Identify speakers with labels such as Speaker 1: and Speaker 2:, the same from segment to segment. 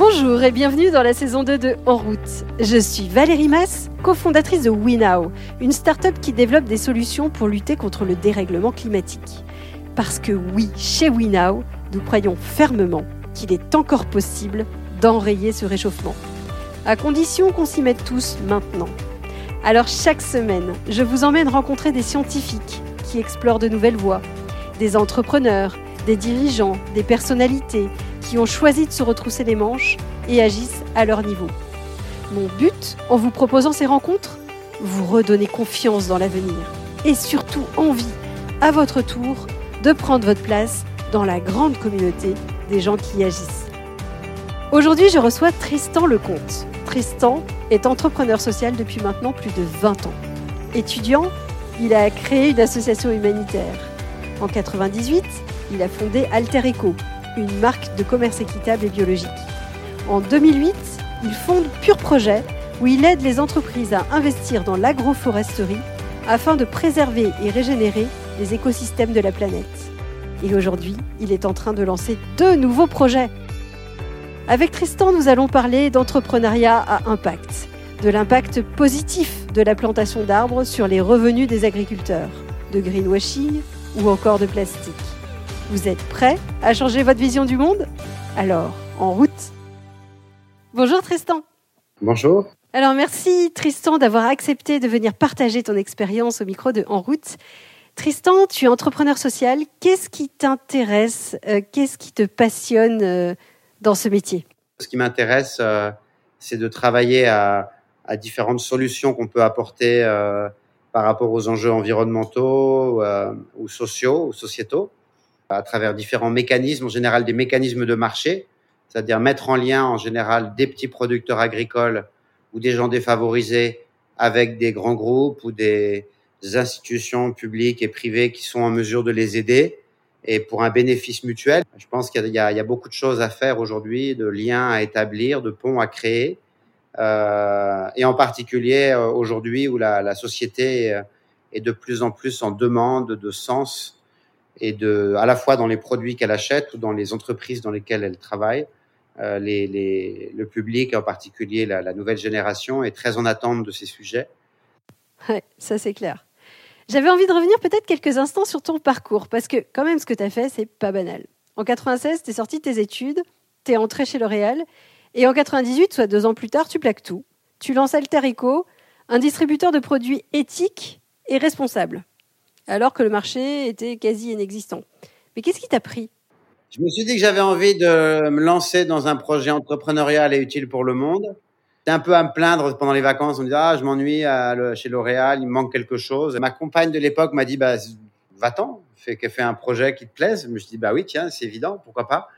Speaker 1: Bonjour et bienvenue dans la saison 2 de En route. Je suis Valérie Mass, cofondatrice de WeNow, une start-up qui développe des solutions pour lutter contre le dérèglement climatique. Parce que oui, chez WeNow, nous croyons fermement qu'il est encore possible d'enrayer ce réchauffement. À condition qu'on s'y mette tous maintenant. Alors chaque semaine, je vous emmène rencontrer des scientifiques qui explorent de nouvelles voies, des entrepreneurs, des dirigeants, des personnalités qui ont choisi de se retrousser les manches et agissent à leur niveau. Mon but, en vous proposant ces rencontres, vous redonner confiance dans l'avenir et surtout envie, à votre tour, de prendre votre place dans la grande communauté des gens qui agissent. Aujourd'hui, je reçois Tristan Lecomte. Tristan est entrepreneur social depuis maintenant plus de 20 ans. Étudiant, il a créé une association humanitaire. En 98, il a fondé Alter Eco, une marque de commerce équitable et biologique. En 2008, il fonde Pure Projet, où il aide les entreprises à investir dans l'agroforesterie afin de préserver et régénérer les écosystèmes de la planète. Et aujourd'hui, il est en train de lancer deux nouveaux projets. Avec Tristan, nous allons parler d'entrepreneuriat à impact, de l'impact positif de la plantation d'arbres sur les revenus des agriculteurs, de greenwashing ou encore de plastique. Vous êtes prêts à changer votre vision du monde? Alors, en route Bonjour Tristan.
Speaker 2: Bonjour.
Speaker 1: Alors merci Tristan d'avoir accepté de venir partager ton expérience au micro de En route. Tristan, tu es entrepreneur social. Qu'est-ce qui t'intéresse euh, Qu'est-ce qui te passionne euh, dans ce métier?
Speaker 2: Ce qui m'intéresse, euh, c'est de travailler à, à différentes solutions qu'on peut apporter par rapport aux enjeux environnementaux ou sociaux ou sociétaux à travers différents mécanismes, en général des mécanismes de marché, c'est-à-dire mettre en lien en général des petits producteurs agricoles ou des gens défavorisés avec des grands groupes ou des institutions publiques et privées qui sont en mesure de les aider et pour un bénéfice mutuel. Je pense qu'il y, y, a beaucoup de choses à faire aujourd'hui, de liens à établir, de ponts à créer, euh, et en particulier euh, aujourd'hui où la, la société est de plus en plus en demande de sens et de, à la fois dans les produits qu'elle achète ou dans les entreprises dans lesquelles elle travaille. Euh, le public, en particulier la, nouvelle génération, est très en attente de ces sujets.
Speaker 1: Ouais, ça c'est clair. J'avais envie de revenir peut-être quelques instants sur ton parcours, parce que quand même ce que tu as fait, c'est pas banal. En 96, tu es sorti de tes études, tu es entré chez L'Oréal, et en 98, soit deux ans plus tard, tu plaques tout. Tu lances Alter Eco, un distributeur de produits éthiques et responsables alors que le marché était quasi inexistant. Mais qu'est-ce qui t'a pris?
Speaker 2: Je me suis dit que j'avais envie de me lancer dans un projet entrepreneurial et utile pour le monde. C'était un peu à me plaindre pendant les vacances. On me dit ah je m'ennuie chez L'Oréal, il me manque quelque chose. Ma compagne de l'époque m'a dit bah va-t'en, fais, fais un projet qui te plaise. Je me suis dit bah oui tiens c'est évident pourquoi pas.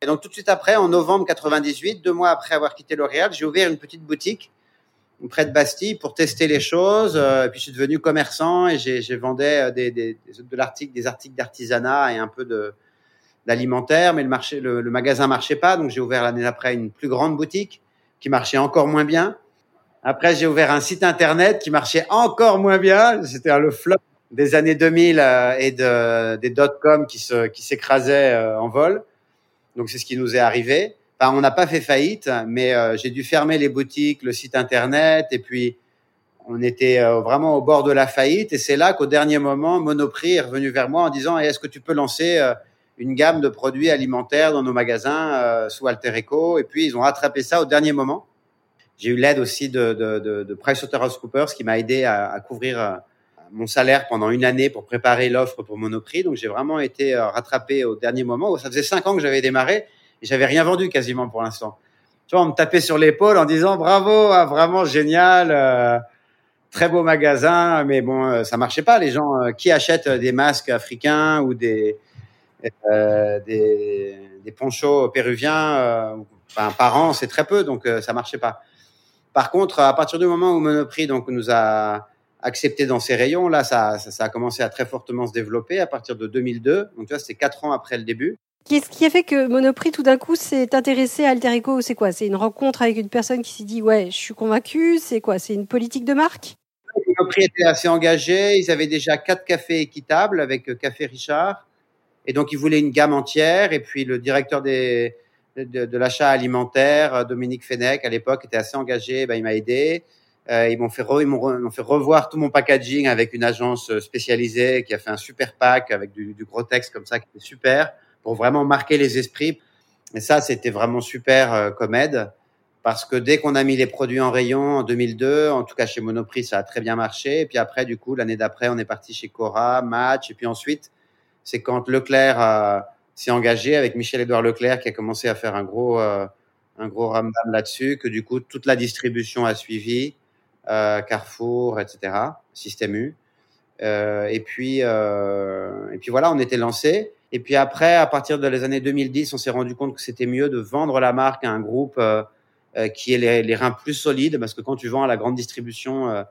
Speaker 2: Et donc tout de suite après en novembre 98, deux mois après avoir quitté L'Oréal, j'ai ouvert une petite boutique près de Bastille pour tester les choses. Euh, puis je suis devenu commerçant et j'ai vendais euh, des, de des articles d'artisanat et un peu de d'alimentaire, mais le marché, le, magasin marchait pas, donc j'ai ouvert l'année d'après une plus grande boutique qui marchait encore moins bien. Après, j'ai ouvert un site internet qui marchait encore moins bien. C'était le flop des années 2000 euh, et de, des dot-com qui s'écrasaient en vol. Donc c'est ce qui nous est arrivé on n'a pas fait faillite, mais euh, j'ai dû fermer les boutiques, le site internet, et puis on était euh, vraiment au bord de la faillite. Et c'est là qu'au dernier moment, Monoprix est revenu vers moi en disant Est-ce que tu peux lancer euh, une gamme de produits alimentaires dans nos magasins sous Alter Eco Et puis ils ont rattrapé ça au dernier moment. J'ai eu l'aide aussi de, de, de, de PricewaterhouseCoopers qui m'a aidé à, à couvrir mon salaire pendant une année pour préparer l'offre pour Monoprix. Donc j'ai vraiment été rattrapé au dernier moment. Ça faisait cinq ans que j'avais démarré et j'avais rien vendu quasiment pour l'instant. Tu vois, on me tapait sur l'épaule en disant bravo, ah, vraiment génial, euh, très beau magasin, mais bon, euh, ça marchait pas. Les gens euh, qui achètent des masques africains ou des des, ponchos péruviens, enfin, par an, c'est très peu, donc ça marchait pas. Par contre, à partir du moment où Monoprix donc nous a accepté dans ses rayons, là, ça, a commencé à très fortement se développer à partir de 2002. Donc, tu vois, c'était quatre ans après le début.
Speaker 1: Qu'est-ce qui a fait que Monoprix tout d'un coup s'est intéressé à Alter Eco C'est quoi? C'est une rencontre avec une personne qui s'est dit ouais, je suis convaincu. C'est quoi? C'est une politique de marque?
Speaker 2: Monoprix était assez engagé. Ils avaient déjà quatre cafés équitables avec euh, Café Richard, et donc ils voulaient une gamme entière. Et puis le directeur des de, l'achat alimentaire. Dominique Fenech, à l'époque, était assez engagé. Ben, il m'a aidé. Euh, ils m'ont fait, fait revoir tout mon packaging avec une agence spécialisée qui a fait un super pack avec du gros texte comme ça qui était super pour vraiment marquer les esprits. Et ça, c'était vraiment super euh, comme aide parce que dès qu'on a mis les produits en rayon en 2002, en tout cas chez Monoprix, ça a très bien marché. Et puis après, du coup, l'année d'après, on est parti chez Cora, Match. Et puis ensuite, c'est quand Leclerc s'est engagé avec Michel-Édouard Leclerc qui a commencé à faire un gros, euh, un gros ramdam là-dessus, que du coup, toute la distribution a suivi, euh, Carrefour, etc., Système U. Euh, et puis, euh, et puis voilà, on était lancé. Et puis après, à partir des années 2010, on s'est rendu compte que c'était mieux de vendre la marque à un groupe euh, euh, qui est les, reins plus solides, parce que quand tu vends à la grande distribution euh,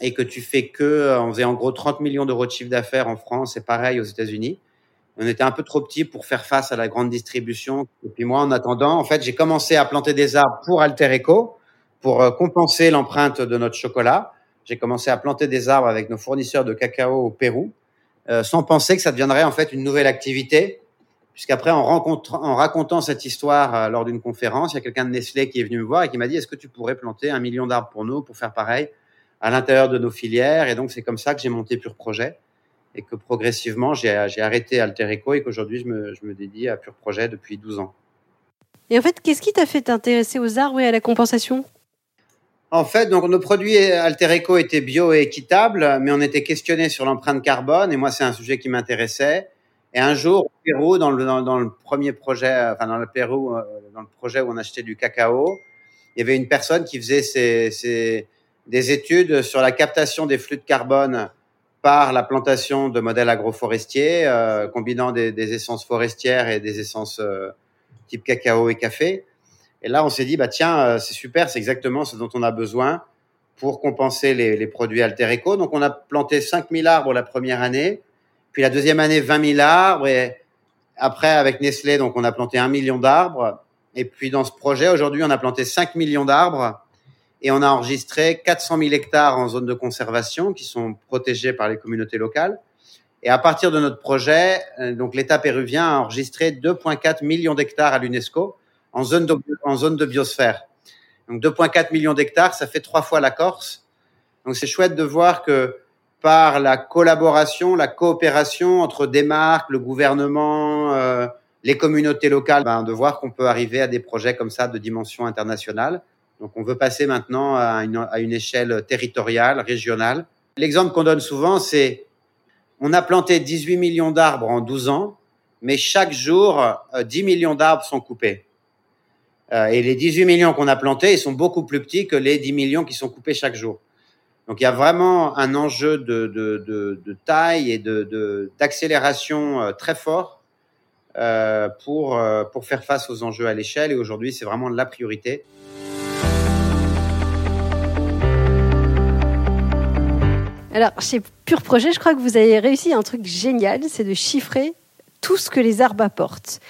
Speaker 2: et que tu fais que, on faisait en gros 30 millions d'euros de chiffre d'affaires en France, c'est pareil aux États-Unis. On était un peu trop petit pour faire face à la grande distribution. Et puis moi, en attendant, en fait, j'ai commencé à planter des arbres pour Alter Eco, pour compenser l'empreinte de notre chocolat. J'ai commencé à planter des arbres avec nos fournisseurs de cacao au Pérou, euh, sans penser que ça deviendrait en fait une nouvelle activité. Puisqu'après, en, en racontant cette histoire euh, lors d'une conférence, il y a quelqu'un de Nestlé qui est venu me voir et qui m'a dit, est-ce que tu pourrais planter un million d'arbres pour nous, pour faire pareil à l'intérieur de nos filières? Et donc, c'est comme ça que j'ai monté Pure Projet et que progressivement, j'ai arrêté Alter Eco et qu'aujourd'hui, je me, je me dédie à Pure Projet depuis 12 ans.
Speaker 1: Et en fait, qu'est-ce qui t'a fait t'intéresser aux arbres et à la compensation?
Speaker 2: En fait, donc nos produits Alter Eco étaient bio et équitables, mais on était questionné sur l'empreinte carbone, et moi c'est un sujet qui m'intéressait. Et un jour, au Pérou, dans le, dans, le premier projet, enfin dans le Pérou, euh, dans le projet où on achetait du cacao, il y avait une personne qui faisait ses, ses, des études sur la captation des flux de carbone par la plantation de modèles agroforestiers, euh, combinant des, des, essences forestières et des essences euh, type cacao et café. Et là, on s'est dit, bah tiens, euh, c'est super, c'est exactement ce dont on a besoin pour compenser les, produits Alter Eco. Donc, on a planté 5000 arbres la première année. Puis la deuxième année, 20 000 arbres. Et après, avec Nestlé, donc on a planté un million d'arbres. Et puis dans ce projet, aujourd'hui, on a planté 5 millions d'arbres et on a enregistré 400 000 hectares en zone de conservation qui sont protégés par les communautés locales. Et à partir de notre projet, euh, donc l'État péruvien a enregistré 2,4 millions d'hectares à l'UNESCO en zone de, biosphère. Donc 2,4 millions d'hectares, ça fait trois fois la Corse. Donc c'est chouette de voir que par la collaboration, la coopération entre des marques, le gouvernement, euh, les communautés locales, ben, de voir qu'on peut arriver à des projets comme ça de dimension internationale. Donc on veut passer maintenant à une, à une échelle territoriale, régionale. L'exemple qu'on donne souvent, c'est on a planté 18 millions d'arbres en 12 ans, mais chaque jour, 10 euh, millions d'arbres sont coupés. Euh, et les 18 millions qu'on a plantés, ils sont beaucoup plus petits que les 10 millions qui sont coupés chaque jour. Donc il y a vraiment un enjeu de, de, de, taille et d'accélération euh, très fort euh, pour, pour faire face aux enjeux à l'échelle. Et aujourd'hui, c'est vraiment la priorité.
Speaker 1: Alors, chez Pure Projet, je crois que vous avez réussi un truc génial, c'est de chiffrer tout ce que les arbres apportent.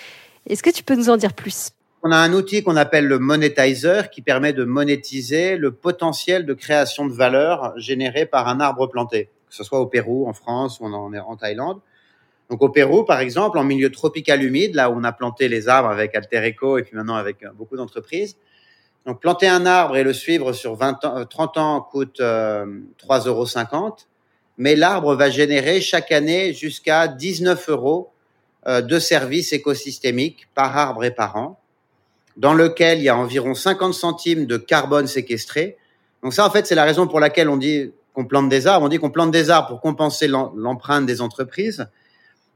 Speaker 1: Est-ce que tu peux nous en dire plus?
Speaker 2: On a un outil qu'on appelle le monétiseur qui permet de monétiser le potentiel de création de valeur généré par un arbre planté, que ce soit au Pérou, en France ou en, en Thaïlande. Donc au Pérou, par exemple, en milieu tropical humide, là où on a planté les arbres avec Alter Eco et puis maintenant avec euh, beaucoup d'entreprises. Donc planter un arbre et le suivre sur 20 ans, 30 euh, ans coûte euh, 3,50 euros, mais l'arbre va générer chaque année jusqu'à 19 euros euh, de services écosystémiques par arbre et par an dans lequel il y a environ 50 centimes de carbone séquestré. Donc ça, en fait, c'est la raison pour laquelle on dit qu'on plante des arbres. On dit qu'on plante des arbres pour compenser l'empreinte des entreprises.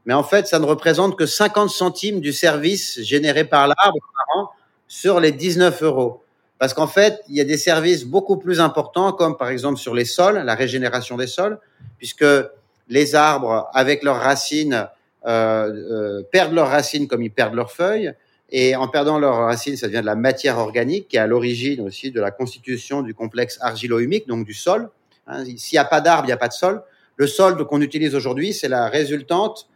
Speaker 2: Mais en fait, ça ne représente que 50 centimes du service généré par l'arbre par an sur les 19 euros. Parce qu'en fait, il y a des services beaucoup plus importants, comme par exemple sur les sols, la régénération des sols, puisque les arbres, avec leurs racines, euh, euh, perdent leurs racines comme ils perdent leurs feuilles. Et en perdant leurs racines, ça devient de la matière organique qui est à l'origine aussi de la constitution du complexe argilo-humique, donc du sol. Hein, S'il n'y a pas d'arbre, il n'y a pas de sol. Le sol qu'on utilise aujourd'hui, c'est la résultante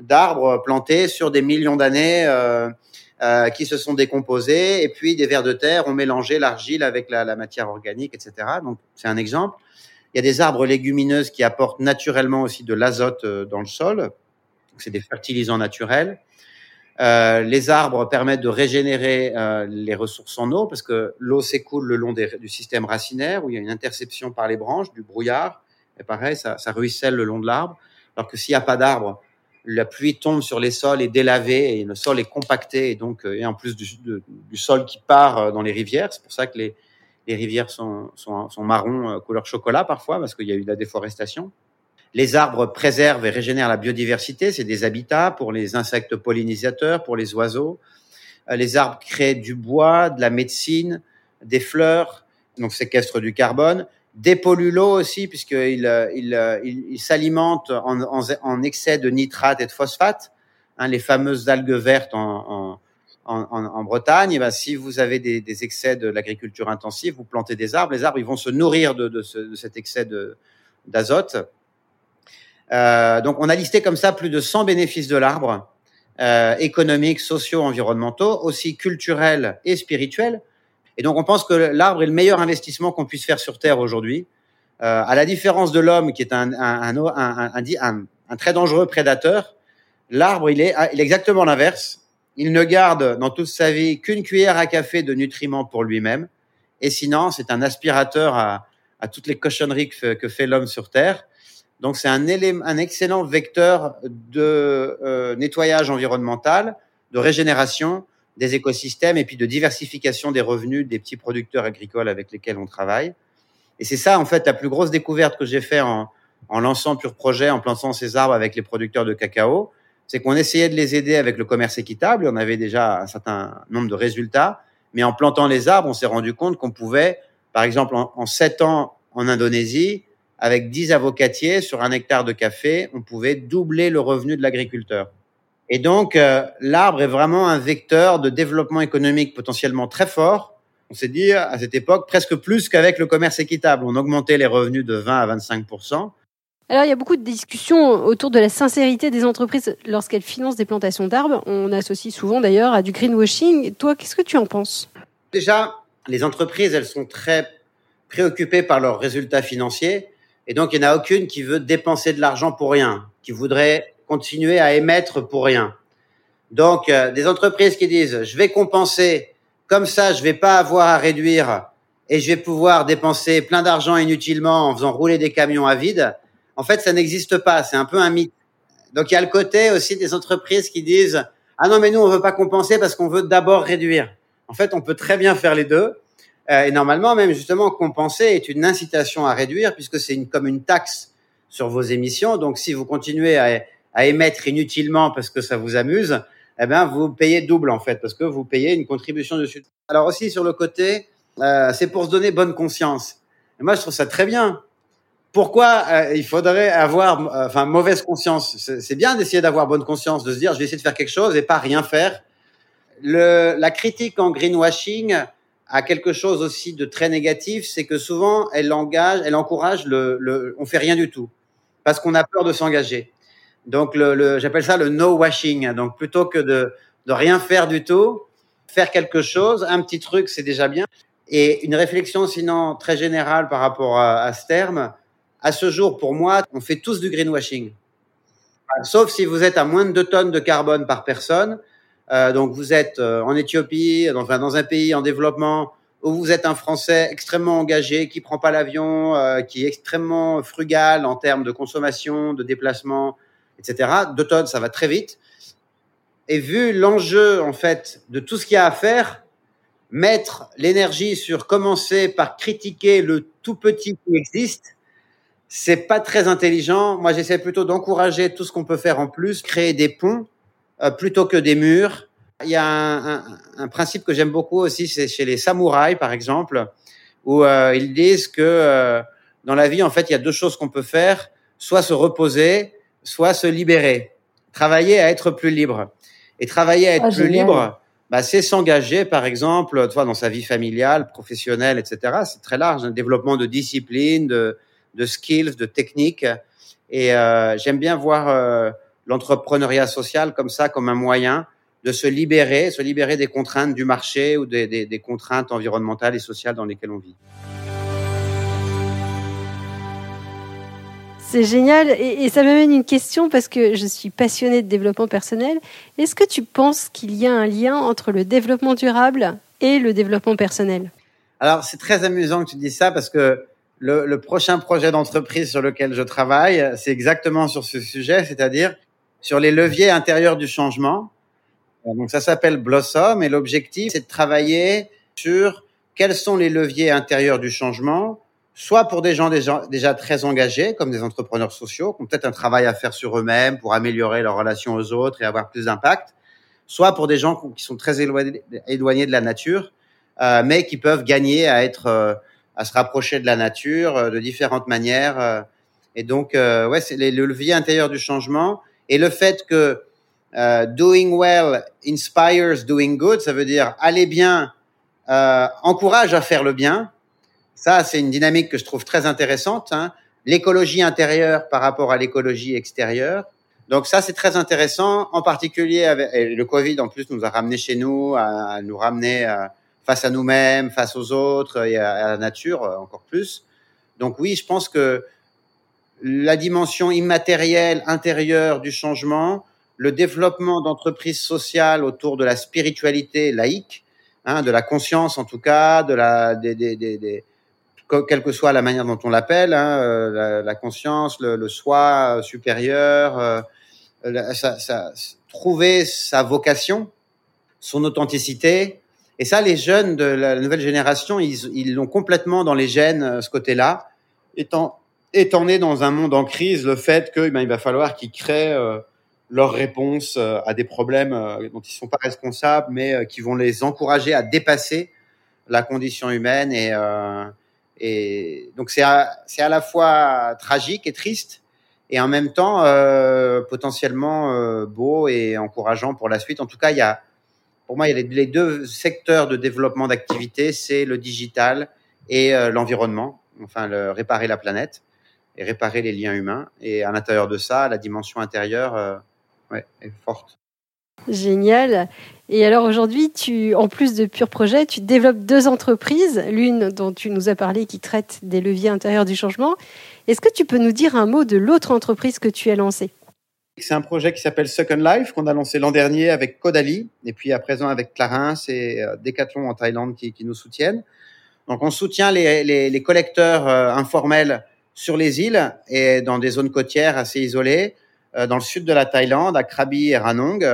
Speaker 2: d'arbres plantés sur des millions d'années euh, euh, qui se sont décomposés, et puis des vers de terre ont mélangé l'argile avec la, la, matière organique, etc. Donc c'est un exemple. Il y a des arbres légumineuses qui apportent naturellement aussi de l'azote euh, dans le sol. C'est des fertilisants naturels. Euh, les arbres permettent de régénérer euh, les ressources en eau parce que l'eau s'écoule le long des, du système racinaire où il y a une interception par les branches, du brouillard. Et pareil, ça, ça ruisselle le long de l'arbre. Alors que s'il n'y a pas d'arbre, la pluie tombe sur les sols et délavé et le sol est compacté et donc euh, et en plus du, du sol qui part euh, dans les rivières. C'est pour ça que les, les rivières sont, sont, sont marron couleur chocolat parfois parce qu'il y a eu de la déforestation. Les arbres préservent et régénèrent la biodiversité. C'est des habitats pour les insectes pollinisateurs, pour les oiseaux. Euh, les arbres créent du bois, de la médecine, des fleurs, donc séquestrent du carbone. Dépolluent l'eau aussi, puisqu'ils euh, euh, ils, ils s'alimentent en, en, excès de nitrate et de phosphate. Hein, les fameuses algues vertes en, en, Bretagne, et eh ben, si vous avez des, excès de l'agriculture intensive, vous plantez des arbres, les arbres ils vont se nourrir de, de, ce, de cet excès d'azote euh, donc, on a listé comme ça plus de 100 bénéfices de l'arbre, euh, économiques, sociaux, environnementaux, aussi culturels et spirituels. Et donc, on pense que l'arbre est le meilleur investissement qu'on puisse faire sur Terre aujourd'hui. Euh, à la différence de l'homme, qui est un, un, un, un, très dangereux prédateur, l'arbre, il est, il est exactement l'inverse. Il ne garde dans toute sa vie qu'une cuillère à café de nutriments pour lui-même. Et sinon, c'est un aspirateur à, à toutes les cochonneries que, que fait l'homme sur Terre. Donc c'est un, un excellent vecteur de euh, nettoyage environnemental, de régénération des écosystèmes et puis de diversification des revenus des petits producteurs agricoles avec lesquels on travaille. Et c'est ça en fait la plus grosse découverte que j'ai fait en, en lançant Pure Projet, en plantant ces arbres avec les producteurs de cacao, c'est qu'on essayait de les aider avec le commerce équitable. On avait déjà un certain nombre de résultats, mais en plantant les arbres, on s'est rendu compte qu'on pouvait, par exemple, en sept ans en Indonésie, avec 10 avocatiers sur un hectare de café, on pouvait doubler le revenu de l'agriculteur. Et donc, euh, l'arbre est vraiment un vecteur de développement économique potentiellement très fort. On s'est dit à cette époque presque plus qu'avec le commerce équitable. On augmentait les revenus de 20 à 25%
Speaker 1: alors, il y a beaucoup de discussions autour de la sincérité des entreprises lorsqu'elles financent des plantations d'arbres. On associe souvent d'ailleurs à du greenwashing. Toi, qu'est-ce que tu en penses?
Speaker 2: Déjà, les entreprises, elles sont très préoccupées par leurs résultats financiers et donc, il n'y en a aucune qui veut dépenser de l'argent pour rien, qui voudrait continuer à émettre pour rien. Donc, euh, des entreprises qui disent, je vais compenser, comme ça, je vais pas avoir à réduire et je vais pouvoir dépenser plein d'argent inutilement en faisant rouler des camions à vide. En fait, ça n'existe pas. C'est un peu un mythe. Donc, il y a le côté aussi des entreprises qui disent, ah non, mais nous, on veut pas compenser parce qu'on veut d'abord réduire. En fait, on peut très bien faire les deux. Euh, et normalement, même justement, compenser est une incitation à réduire puisque c'est une, comme une taxe sur vos émissions. Donc, si vous continuez à, à émettre inutilement parce que ça vous amuse, eh ben, vous payez double en fait parce que vous payez une contribution dessus. Alors aussi sur le côté, euh, c'est pour se donner bonne conscience. Moi, je trouve ça très bien. Pourquoi euh, il faudrait avoir, euh, enfin, mauvaise conscience? C'est bien d'essayer d'avoir bonne conscience, de se dire, je vais essayer de faire quelque chose et pas rien faire. Le, la critique en greenwashing, a quelque chose aussi de très négatif, c'est que souvent elle engage, elle encourage le, le on fait rien du tout parce qu'on a peur de s'engager. Donc le, le j'appelle ça le no washing. Donc plutôt que de de rien faire du tout, faire quelque chose, un petit truc, c'est déjà bien. Et une réflexion sinon très générale par rapport à, à ce terme. À ce jour, pour moi, on fait tous du greenwashing. Sauf si vous êtes à moins de 2 tonnes de carbone par personne, euh, donc vous êtes euh, en Éthiopie, dans un pays en développement où vous êtes un Français extrêmement engagé, qui prend pas l'avion, euh, qui est extrêmement frugal en termes de consommation, de déplacement, etc. Deux tonnes, ça va très vite. Et vu l'enjeu en fait de tout ce qu'il y a à faire, mettre l'énergie sur commencer par critiquer le tout petit qui existe, c'est pas très intelligent. Moi, j'essaie plutôt d'encourager tout ce qu'on peut faire en plus, créer des ponts plutôt que des murs. Il y a un, un, un principe que j'aime beaucoup aussi, c'est chez les samouraïs, par exemple, où euh, ils disent que euh, dans la vie, en fait, il y a deux choses qu'on peut faire soit se reposer, soit se libérer. Travailler à être plus libre. Et travailler à être ah, plus libre, bah, c'est s'engager, par exemple, toi, dans sa vie familiale, professionnelle, etc. C'est très large, un développement de discipline, de, de skills, de techniques. Et euh, j'aime bien voir l'entrepreneuriat social comme ça, comme un moyen de se libérer, se libérer des contraintes du marché ou des, des, des contraintes environnementales et sociales dans lesquelles on vit.
Speaker 1: C'est génial et, ça m'amène une question parce que je suis passionnée de développement personnel. Est-ce que tu penses qu'il y a un lien entre le développement durable et le développement personnel?
Speaker 2: Alors c'est très amusant que tu dises ça parce que le, le prochain projet d'entreprise sur lequel je travaille, c'est exactement sur ce sujet, c'est-à-dire sur les leviers intérieurs du changement. Donc ça s'appelle Blossom et l'objectif c'est de travailler sur quels sont les leviers intérieurs du changement soit pour des gens déjà, très engagés, comme des entrepreneurs sociaux, qui ont peut-être un travail à faire sur eux-mêmes pour améliorer leur relation aux autres et avoir plus d'impact, soit pour des gens qui sont très éloignés, de la nature, euh, mais qui peuvent gagner à être, euh, à se rapprocher de la nature euh, de différentes manières. Euh. et donc, ouais, c'est le levier intérieur du changement et le fait que doing well inspires doing good, ça veut dire aller bien encourage à faire le bien ça, c'est une dynamique que je trouve très intéressante. Hein. L'écologie intérieure par rapport à l'écologie extérieure. Donc ça, c'est très intéressant, en particulier avec le Covid. En plus, nous a ramené chez nous, à, nous ramener euh, face à nous-mêmes, face aux autres et à, la nature euh, encore plus. Donc oui, je pense que la dimension immatérielle intérieure du changement, le développement d'entreprises sociales autour de la spiritualité laïque, hein, de la conscience en tout cas, de la des, des, des, quelle que soit la manière dont on l'appelle, hein, euh, la, conscience, le, soi supérieur, euh, ça, trouver sa vocation, son authenticité. Et ça, les jeunes de la nouvelle génération, ils l'ont complètement dans les gènes, euh, ce côté-là. Étant, étant né dans un monde en crise, le fait que ben, il va falloir qu'ils créent leurs réponses à des problèmes dont ils sont pas responsables, mais qui vont les encourager à dépasser la condition humaine et et donc c'est à, à la fois tragique et triste, et en même temps euh, potentiellement euh, beau et encourageant pour la suite. En tout cas, il y a, pour moi, il y a les, deux secteurs de développement d'activité, c'est le digital et euh, l'environnement, enfin le, réparer la planète et réparer les liens humains. Et à l'intérieur de ça, la dimension intérieure euh, ouais, est forte.
Speaker 1: Génial. Et alors aujourd'hui, tu, en plus de Pure Projet, tu développes deux entreprises, l'une dont tu nous as parlé qui traite des leviers intérieurs du changement. Est-ce que tu peux nous dire un mot de l'autre entreprise que tu as lancée?
Speaker 2: C'est un projet qui s'appelle Second Life qu'on a lancé l'an dernier avec Caudalie et puis à présent avec Clarins et euh, Decathlon en Thaïlande qui, qui nous soutiennent. Donc on soutient les, les, les collecteurs euh, informels sur les îles et dans des zones côtières assez isolées, euh, dans le sud de la Thaïlande, à Krabi et Ranong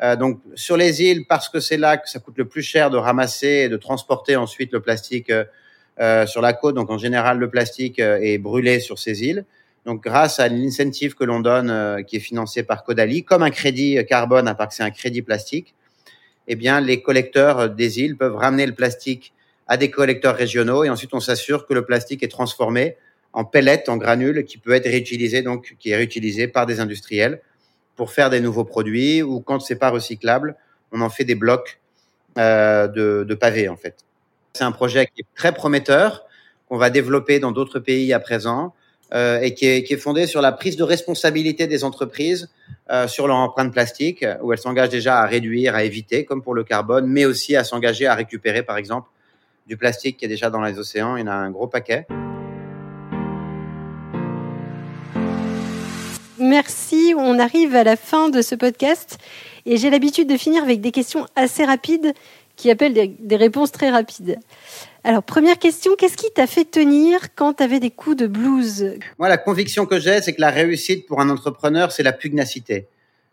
Speaker 2: euh, donc sur les îles, parce que c'est là que ça coûte le plus cher de ramasser et de transporter ensuite le plastique euh, sur la côte. Donc en général, le plastique est brûlé sur ces îles. Donc grâce à l'incentive que l'on donne, qui est financé par Caudalie, comme un crédit carbone, à part que c'est un crédit plastique, eh bien les collecteurs des îles peuvent ramener le plastique à des collecteurs régionaux et ensuite on s'assure que le plastique est transformé en pellets, en granules, qui peut être réutilisé, donc qui est réutilisé par des industriels pour faire des nouveaux produits ou quand c'est pas recyclable, on en fait des blocs euh, de, pavés en fait. C'est un projet qui est très prometteur qu'on va développer dans d'autres pays à présent euh, et qui est, qui est, fondé sur la prise de responsabilité des entreprises euh, sur leur empreinte plastique, où elles s'engagent déjà à réduire, à éviter, comme pour le carbone, mais aussi à s'engager à récupérer, par exemple, du plastique qui est déjà dans les océans. Il y en a un gros paquet.
Speaker 1: Merci. On arrive à la fin de ce podcast et j'ai l'habitude de finir avec des questions assez rapides qui appellent des, réponses très rapides. Alors, première question, qu'est-ce qui t'a fait tenir quand tu avais des coups de blues?
Speaker 2: Moi, la conviction que j'ai, c'est que la réussite pour un entrepreneur, c'est la pugnacité.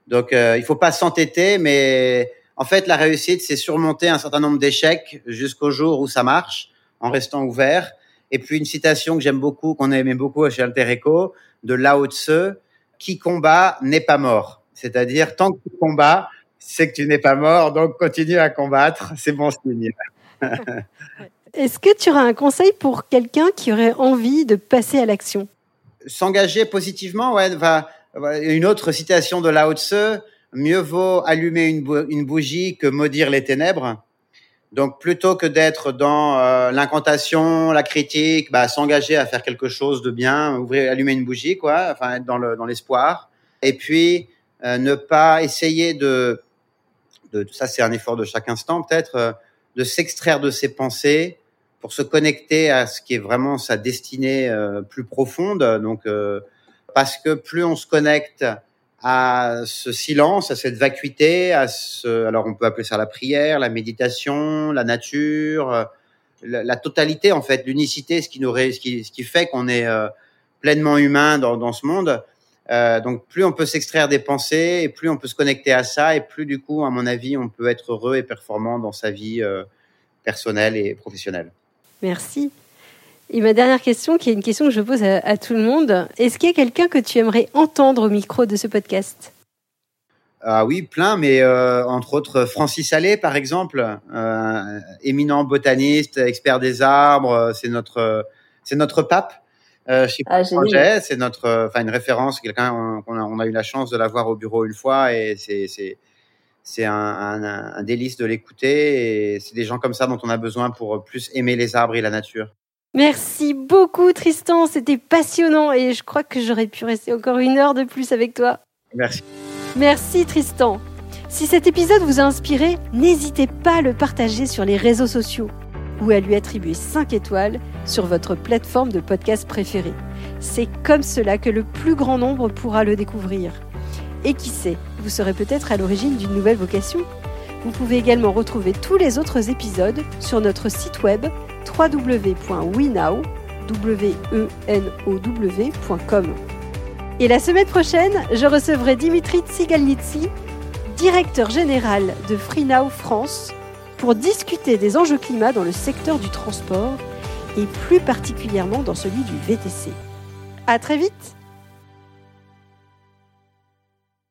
Speaker 2: Donc, euh, il faut pas s'entêter, mais en fait, la réussite, c'est surmonter un certain nombre d'échecs jusqu'au jour où ça marche, en restant ouvert. Et puis, une citation que j'aime beaucoup, qu'on a aimé beaucoup chez Alter Eco, de Lao Tse, qui combat n'est pas mort. C'est-à-dire, tant que tu combats, c'est que tu n'es pas mort, donc continue à combattre, c'est bon signe.
Speaker 1: Est-ce que tu auras un conseil pour quelqu'un qui aurait envie de passer à l'action?
Speaker 2: S'engager positivement, ouais, va, une autre citation de Lao Tse, mieux vaut allumer une, une bougie que maudire les ténèbres. Donc plutôt que d'être dans euh, l'incantation, la critique, bah, s'engager à faire quelque chose de bien, allumer une bougie, quoi, être dans l'espoir. Et puis euh, ne pas essayer de, de ça c'est un effort de chaque instant peut-être, euh, de s'extraire de ses pensées pour se connecter à ce qui est vraiment sa destinée plus profonde. Donc parce que plus on se connecte à ce silence, à cette vacuité, à ce, alors on peut appeler ça la prière, la méditation, la nature, la, totalité en fait, l'unicité, ce qui nous, ce qui, ce qui fait qu'on est euh, pleinement humain dans, ce monde. Euh, donc plus on peut s'extraire des pensées et plus on peut se connecter à ça et plus du coup, à mon avis, on peut être heureux et performant dans sa vie euh, personnelle et professionnelle.
Speaker 1: Merci. Et ma dernière question, qui est une question que je pose à, tout le monde, est-ce qu'il y a quelqu'un que tu aimerais entendre au micro de ce podcast?
Speaker 2: Ah oui, plein, mais euh, entre autres Francis Allais, par exemple, euh, éminent botaniste, expert des arbres, c'est notre c'est notre pape euh, chez ah, Projet. C'est notre, enfin une référence, quelqu'un qu'on a, on a eu la chance de l'avoir au bureau une fois et c'est c'est c'est un, un, un, délice de l'écouter et c'est des gens comme ça dont on a besoin pour plus aimer les arbres et la nature.
Speaker 1: Merci beaucoup Tristan, c'était passionnant et je crois que j'aurais pu rester encore une heure de plus avec toi.
Speaker 2: Merci.
Speaker 1: Merci Tristan. Si cet épisode vous a inspiré, n'hésitez pas à le partager sur les réseaux sociaux ou à lui attribuer 5 étoiles sur votre plateforme de podcast préférée. C'est comme cela que le plus grand nombre pourra le découvrir. Et qui sait, vous serez peut-être à l'origine d'une nouvelle vocation. Vous pouvez également retrouver tous les autres épisodes sur notre site web www.wenow.com. Et la semaine prochaine, je recevrai Dimitri Tsigalnitsi, directeur général de FreeNow France, pour discuter des enjeux climat dans le secteur du transport et plus particulièrement dans celui du VTC. À très vite!